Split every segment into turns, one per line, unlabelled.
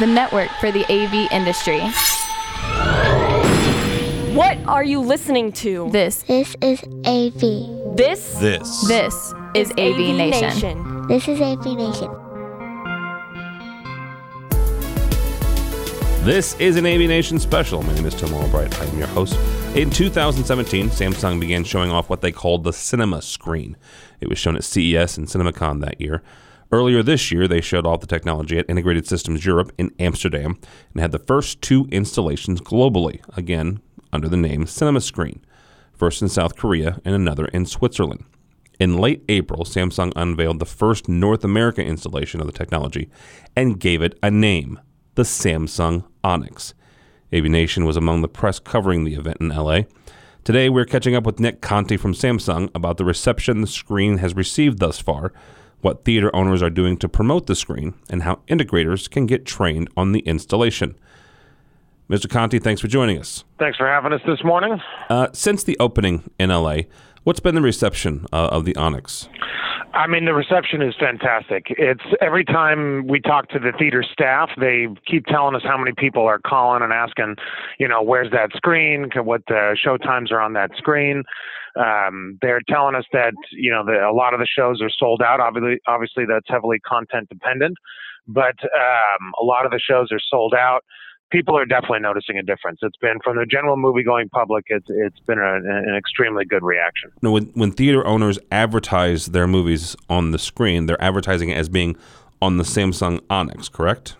the network for the AV industry.
What are you listening to?
This,
This is AV.
This
This.
this is AV, Nation.
This is AV Nation.
This is an AV Nation special. My name is Tim Albright. I am your host. In 2017, Samsung began showing off what they called the Cinema Screen. It was shown at CES and CinemaCon that year. Earlier this year, they showed off the technology at Integrated Systems Europe in Amsterdam and had the first two installations globally, again under the name Cinema Screen, first in South Korea and another in Switzerland. In late April, Samsung unveiled the first North America installation of the technology and gave it a name the Samsung Onyx. AVNation was among the press covering the event in LA. Today, we're catching up with Nick Conti from Samsung about the reception the screen has received thus far, what theater owners are doing to promote the screen, and how integrators can get trained on the installation. Mr. Conti, thanks for joining us.
Thanks for having us this morning.
Uh, since the opening in LA, what's been the reception uh, of the Onyx?
I mean, the reception is fantastic. It's every time we talk to the theater staff, they keep telling us how many people are calling and asking, you know, where's that screen? What the show times are on that screen? Um, they're telling us that you know the, a lot of the shows are sold out. Obviously, obviously that's heavily content dependent, but um, a lot of the shows are sold out. People are definitely noticing a difference. It's been from the general movie going public. It's it's been a, an extremely good reaction.
Now, when, when theater owners advertise their movies on the screen, they're advertising it as being on the Samsung Onyx, correct?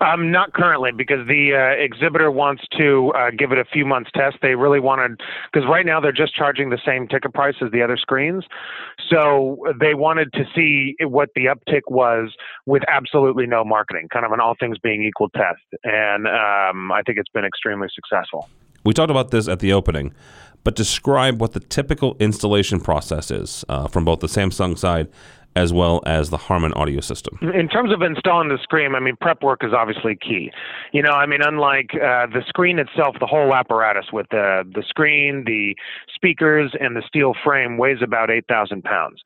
Um, not currently, because the uh, exhibitor wants to uh, give it a few months test. They really wanted, because right now they're just charging the same ticket price as the other screens. So they wanted to see what the uptick was with absolutely no marketing, kind of an all things being equal test. And um, I think it's been extremely successful.
We talked about this at the opening, but describe what the typical installation process is uh, from both the Samsung side as well as the Harman audio system.
In terms of installing the screen, I mean, prep work is obviously key. You know, I mean, unlike uh, the screen itself, the whole apparatus with the the screen, the speakers, and the steel frame weighs about eight thousand pounds.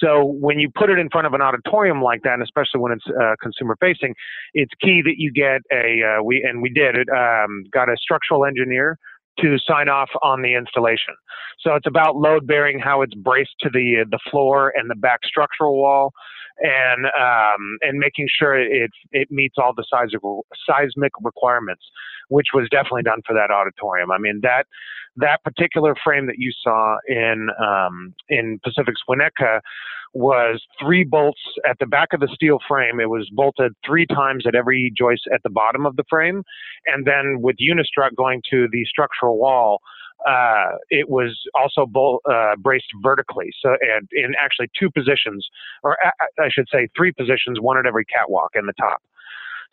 So when you put it in front of an auditorium like that, and especially when it's uh, consumer facing, it's key that you get a uh, we and we did it um, got a structural engineer to sign off on the installation. So it's about load bearing, how it's braced to the the floor and the back structural wall, and um, and making sure it it meets all the size seismic requirements, which was definitely done for that auditorium. I mean that that particular frame that you saw in um, in Pacific's Winnetka was three bolts at the back of the steel frame. It was bolted three times at every joist at the bottom of the frame, and then with unistrut going to the structural wall. Uh, it was also bol- uh, braced vertically, so and in actually two positions, or I should say three positions, one at every catwalk in the top.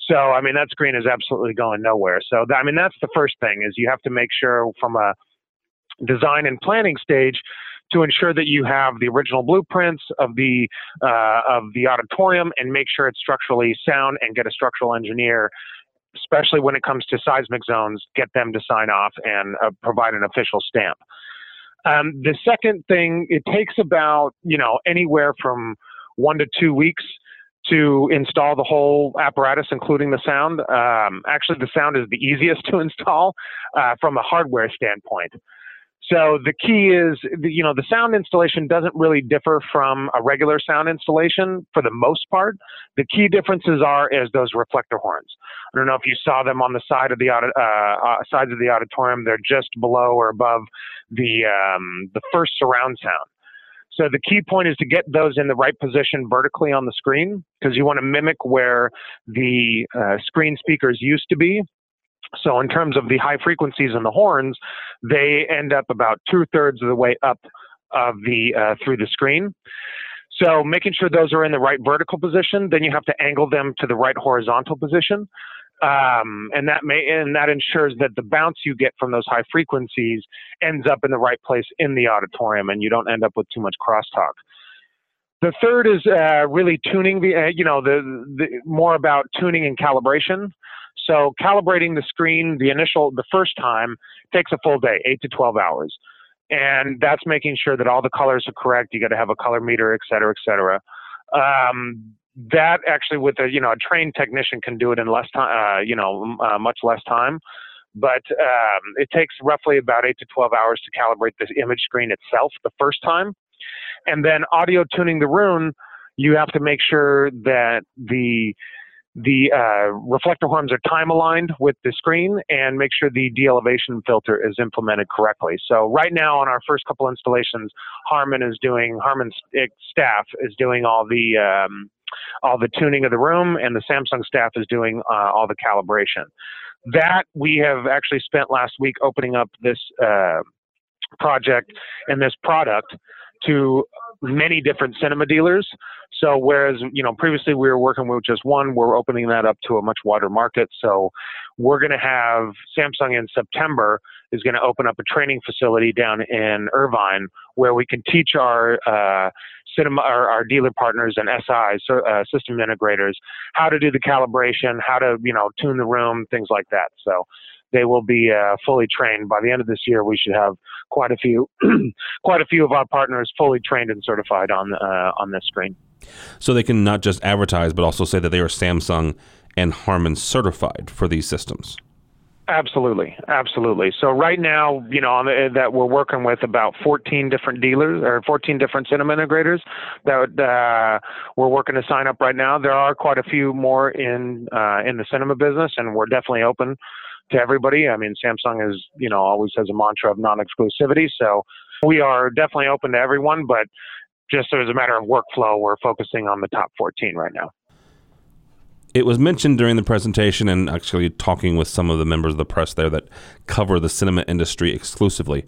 So I mean that screen is absolutely going nowhere. So th- I mean that's the first thing is you have to make sure from a design and planning stage to ensure that you have the original blueprints of the uh, of the auditorium and make sure it's structurally sound and get a structural engineer especially when it comes to seismic zones get them to sign off and uh, provide an official stamp um, the second thing it takes about you know anywhere from one to two weeks to install the whole apparatus, including the sound. Um, actually, the sound is the easiest to install uh, from a hardware standpoint. So the key is, you know, the sound installation doesn't really differ from a regular sound installation for the most part. The key differences are is those reflector horns. I don't know if you saw them on the side of the uh, uh, sides of the auditorium. They're just below or above the um, the first surround sound. So the key point is to get those in the right position vertically on the screen because you want to mimic where the uh, screen speakers used to be so, in terms of the high frequencies and the horns, they end up about two thirds of the way up of the uh, through the screen. So, making sure those are in the right vertical position, then you have to angle them to the right horizontal position, um, and that may and that ensures that the bounce you get from those high frequencies ends up in the right place in the auditorium, and you don't end up with too much crosstalk. The third is uh, really tuning the, uh, you know, the, the more about tuning and calibration. So calibrating the screen, the initial, the first time takes a full day, eight to 12 hours. And that's making sure that all the colors are correct. You got to have a color meter, et cetera, et cetera. Um, that actually with a you know a trained technician can do it in less time, uh, you know, uh, much less time. But um, it takes roughly about eight to 12 hours to calibrate the image screen itself the first time, and then audio tuning the room. You have to make sure that the the uh, reflector horns are time aligned with the screen and make sure the de-elevation filter is implemented correctly. So right now on our first couple installations, Harman is doing Harman's staff is doing all the um, all the tuning of the room, and the Samsung staff is doing uh, all the calibration. That we have actually spent last week opening up this uh, project and this product to many different cinema dealers. So whereas you know previously we were working with just one, we're opening that up to a much wider market. So we're going to have Samsung in September is going to open up a training facility down in Irvine where we can teach our uh, cinema our, our, dealer partners and SIs, uh, system integrators, how to do the calibration, how to you know tune the room, things like that. So they will be uh, fully trained by the end of this year. We should have quite a few, quite a few of our partners fully trained and certified on uh, on this screen.
So they can not just advertise, but also say that they are Samsung and Harman certified for these systems.
Absolutely, absolutely. So right now, you know, the, that we're working with about 14 different dealers or 14 different cinema integrators that uh, we're working to sign up right now. There are quite a few more in uh, in the cinema business, and we're definitely open to everybody. I mean, Samsung is, you know, always has a mantra of non-exclusivity, so we are definitely open to everyone. But just as a matter of workflow, we're focusing on the top 14 right now.
It was mentioned during the presentation and actually talking with some of the members of the press there that cover the cinema industry exclusively.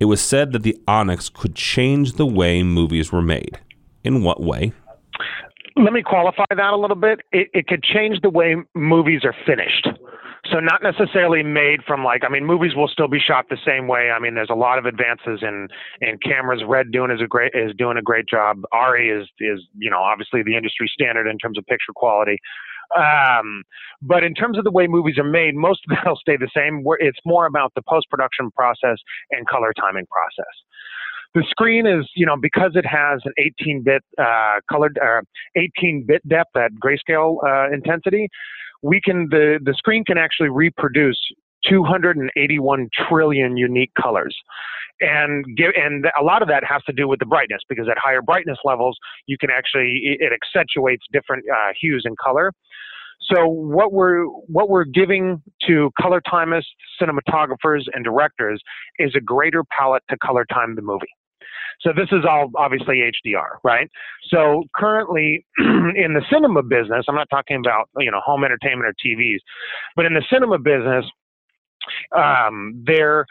It was said that the Onyx could change the way movies were made. In what way?
Let me qualify that a little bit. It, it could change the way movies are finished. So not necessarily made from like I mean movies will still be shot the same way. I mean there's a lot of advances in in cameras. Red doing is a great is doing a great job. ARRI is is you know obviously the industry standard in terms of picture quality. Um, but in terms of the way movies are made, most of that'll stay the same. It's more about the post production process and color timing process. The screen is, you know, because it has an 18-bit uh, colored, uh, 18-bit depth at grayscale uh, intensity, we can the the screen can actually reproduce 281 trillion unique colors. And give and a lot of that has to do with the brightness because at higher brightness levels you can actually it accentuates different uh, hues and color. So what we're what we're giving to color timists cinematographers and directors is a greater palette to color time the movie so this is all obviously HDR, right? So currently in the cinema business, I'm not talking about you know home entertainment or TVs, but in the cinema business, um, there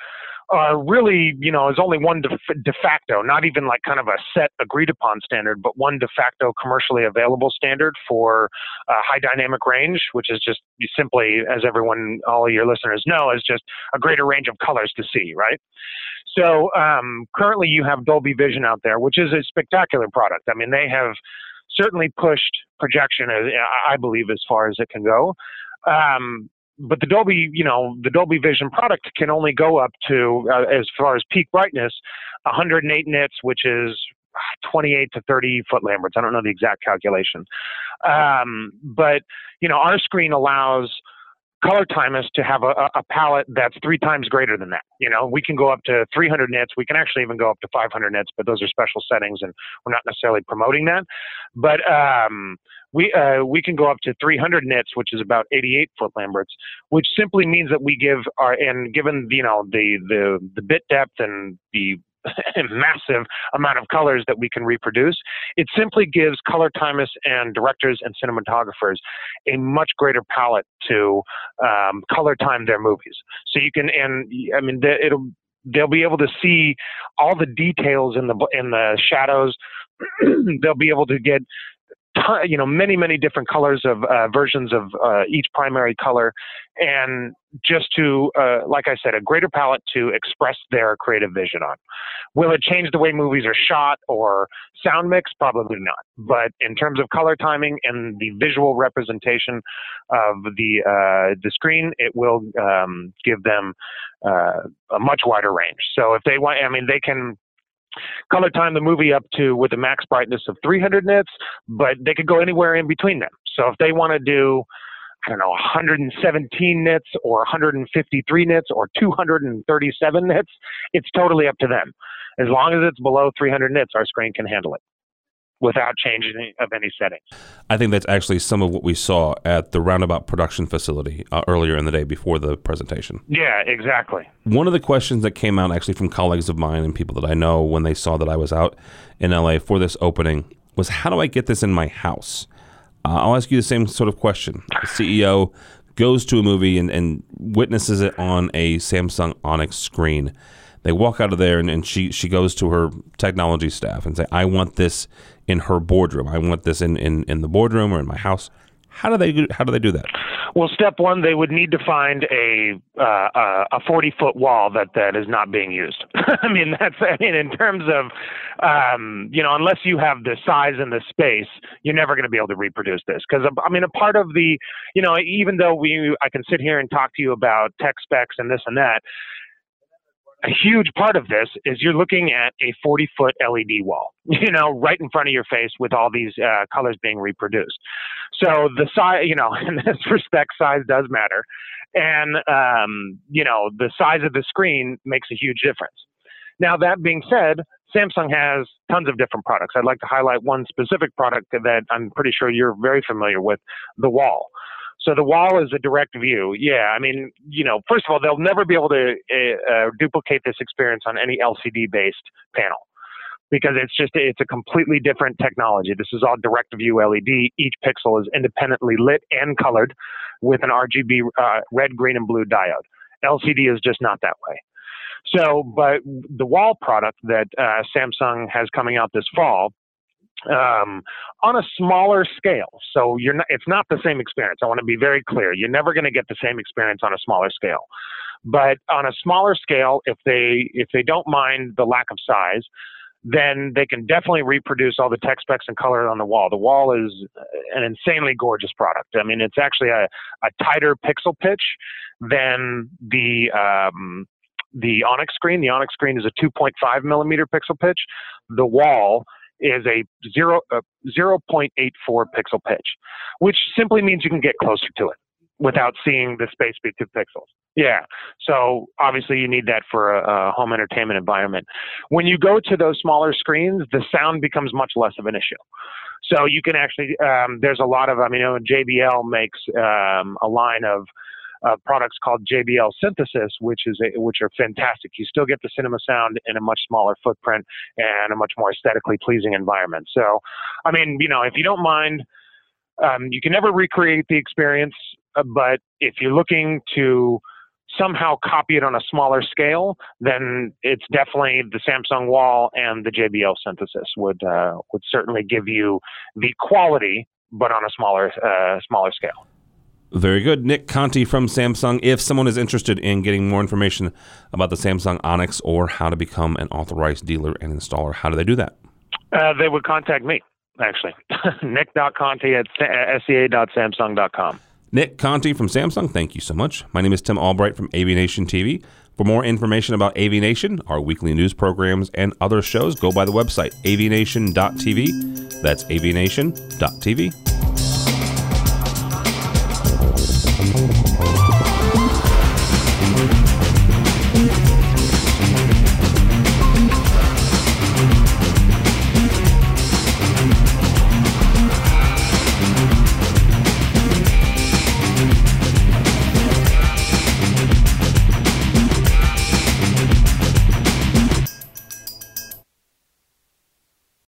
are really, you know, is only one de, de, facto, not even like kind of a set agreed upon standard, but one de facto commercially available standard for uh, high dynamic range, which is just simply, as everyone, all your listeners know, is just a greater range of colors to see, right? So um, currently you have Dolby Vision out there, which is a spectacular product. I mean, they have certainly pushed projection, uh, I believe, as far as it can go. Um, but the Dolby, you know, the Dolby Vision product can only go up to, uh, as far as peak brightness, 108 nits, which is 28 to 30 foot lamberts. I don't know the exact calculation. Um, but, you know, our screen allows color timists to have a, a palette that's three times greater than that. You know, we can go up to 300 nits. We can actually even go up to 500 nits, but those are special settings, and we're not necessarily promoting that. But um, we uh, we can go up to 300 nits, which is about 88 foot lamberts, which simply means that we give our and given you know the the the bit depth and the massive amount of colors that we can reproduce. It simply gives color timists and directors and cinematographers a much greater palette to um, color time their movies. So you can, and I mean, it'll they'll be able to see all the details in the in the shadows. they'll be able to get you know many many different colors of uh, versions of uh, each primary color. And just to uh, like i said a greater palette to express their creative vision on. Will it change the way movies are shot or sound mix probably not. But in terms of color timing and the visual representation of the uh, the screen it will um, give them uh, a much wider range. So if they want i mean they can color time the movie up to with a max brightness of 300 nits, but they could go anywhere in between them. So if they want to do I don't know, 117 nits or 153 nits or 237 nits. It's totally up to them. As long as it's below 300 nits, our screen can handle it without changing of any settings.
I think that's actually some of what we saw at the Roundabout production facility uh, earlier in the day before the presentation.
Yeah, exactly.
One of the questions that came out actually from colleagues of mine and people that I know when they saw that I was out in LA for this opening was how do I get this in my house? Uh, I'll ask you the same sort of question. The CEO goes to a movie and, and witnesses it on a Samsung Onyx screen. They walk out of there and, and she she goes to her technology staff and say, "I want this in her boardroom. I want this in, in, in the boardroom or in my house." How do they do, how do they do that?
Well, step one, they would need to find a uh, a forty foot wall that that is not being used. I mean, that's I mean, in terms of um, you know, unless you have the size and the space, you're never going to be able to reproduce this. Because I mean, a part of the you know, even though we I can sit here and talk to you about tech specs and this and that, a huge part of this is you're looking at a 40 foot LED wall, you know, right in front of your face with all these uh, colors being reproduced. So the size, you know, in this respect, size does matter. And, um, you know, the size of the screen makes a huge difference. Now, that being said, Samsung has tons of different products. I'd like to highlight one specific product that I'm pretty sure you're very familiar with the wall. So the wall is a direct view. Yeah, I mean, you know, first of all, they'll never be able to uh, uh duplicate this experience on any LCD based panel because it's just it's a completely different technology. This is all direct view LED. Each pixel is independently lit and colored with an RGB uh, red, green, and blue diode. LCD is just not that way. So, but the wall product that uh, Samsung has coming out this fall um, on a smaller scale. So you're not, it's not the same experience. I want to be very clear. You're never going to get the same experience on a smaller scale. But on a smaller scale, if they if they don't mind the lack of size, then they can definitely reproduce all the tech specs and color on the wall. The wall is an insanely gorgeous product. I mean, it's actually a, a tighter pixel pitch than the um, the Onyx screen. The Onyx screen is a 2.5 millimeter pixel pitch. The wall is a 0, uh, 0.84 pixel pitch, which simply means you can get closer to it without seeing the space be two pixels. Yeah. So obviously you need that for a, a, home entertainment environment. When you go to those smaller screens, the sound becomes much less of an issue. So you can actually, um, there's a lot of, I mean, you know, JBL makes um, a line of uh, products called JBL Synthesis, which is a, which are fantastic. You still get the cinema sound in a much smaller footprint and a much more aesthetically pleasing environment. So, I mean, you know, if you don't mind, um, you can never recreate the experience, uh, but if you're looking to somehow copy it on a smaller scale, then it's definitely the Samsung Wall and the JBL Synthesis would uh, would certainly give you the quality, but on a smaller uh, smaller scale.
Very good. Nick Conti from Samsung. If someone is interested in getting more information about the Samsung Onyx or how to become an authorized dealer and installer, how do they do that?
Uh, they would contact me, actually. Nick.conti at sca.samsung.com.
Nick Conti from Samsung, thank you so much. My name is Tim Albright from AVNation TV. For more information about AVNation, our weekly news programs, and other shows, go by the website avnation.tv. That's avnation.tv. Thank you.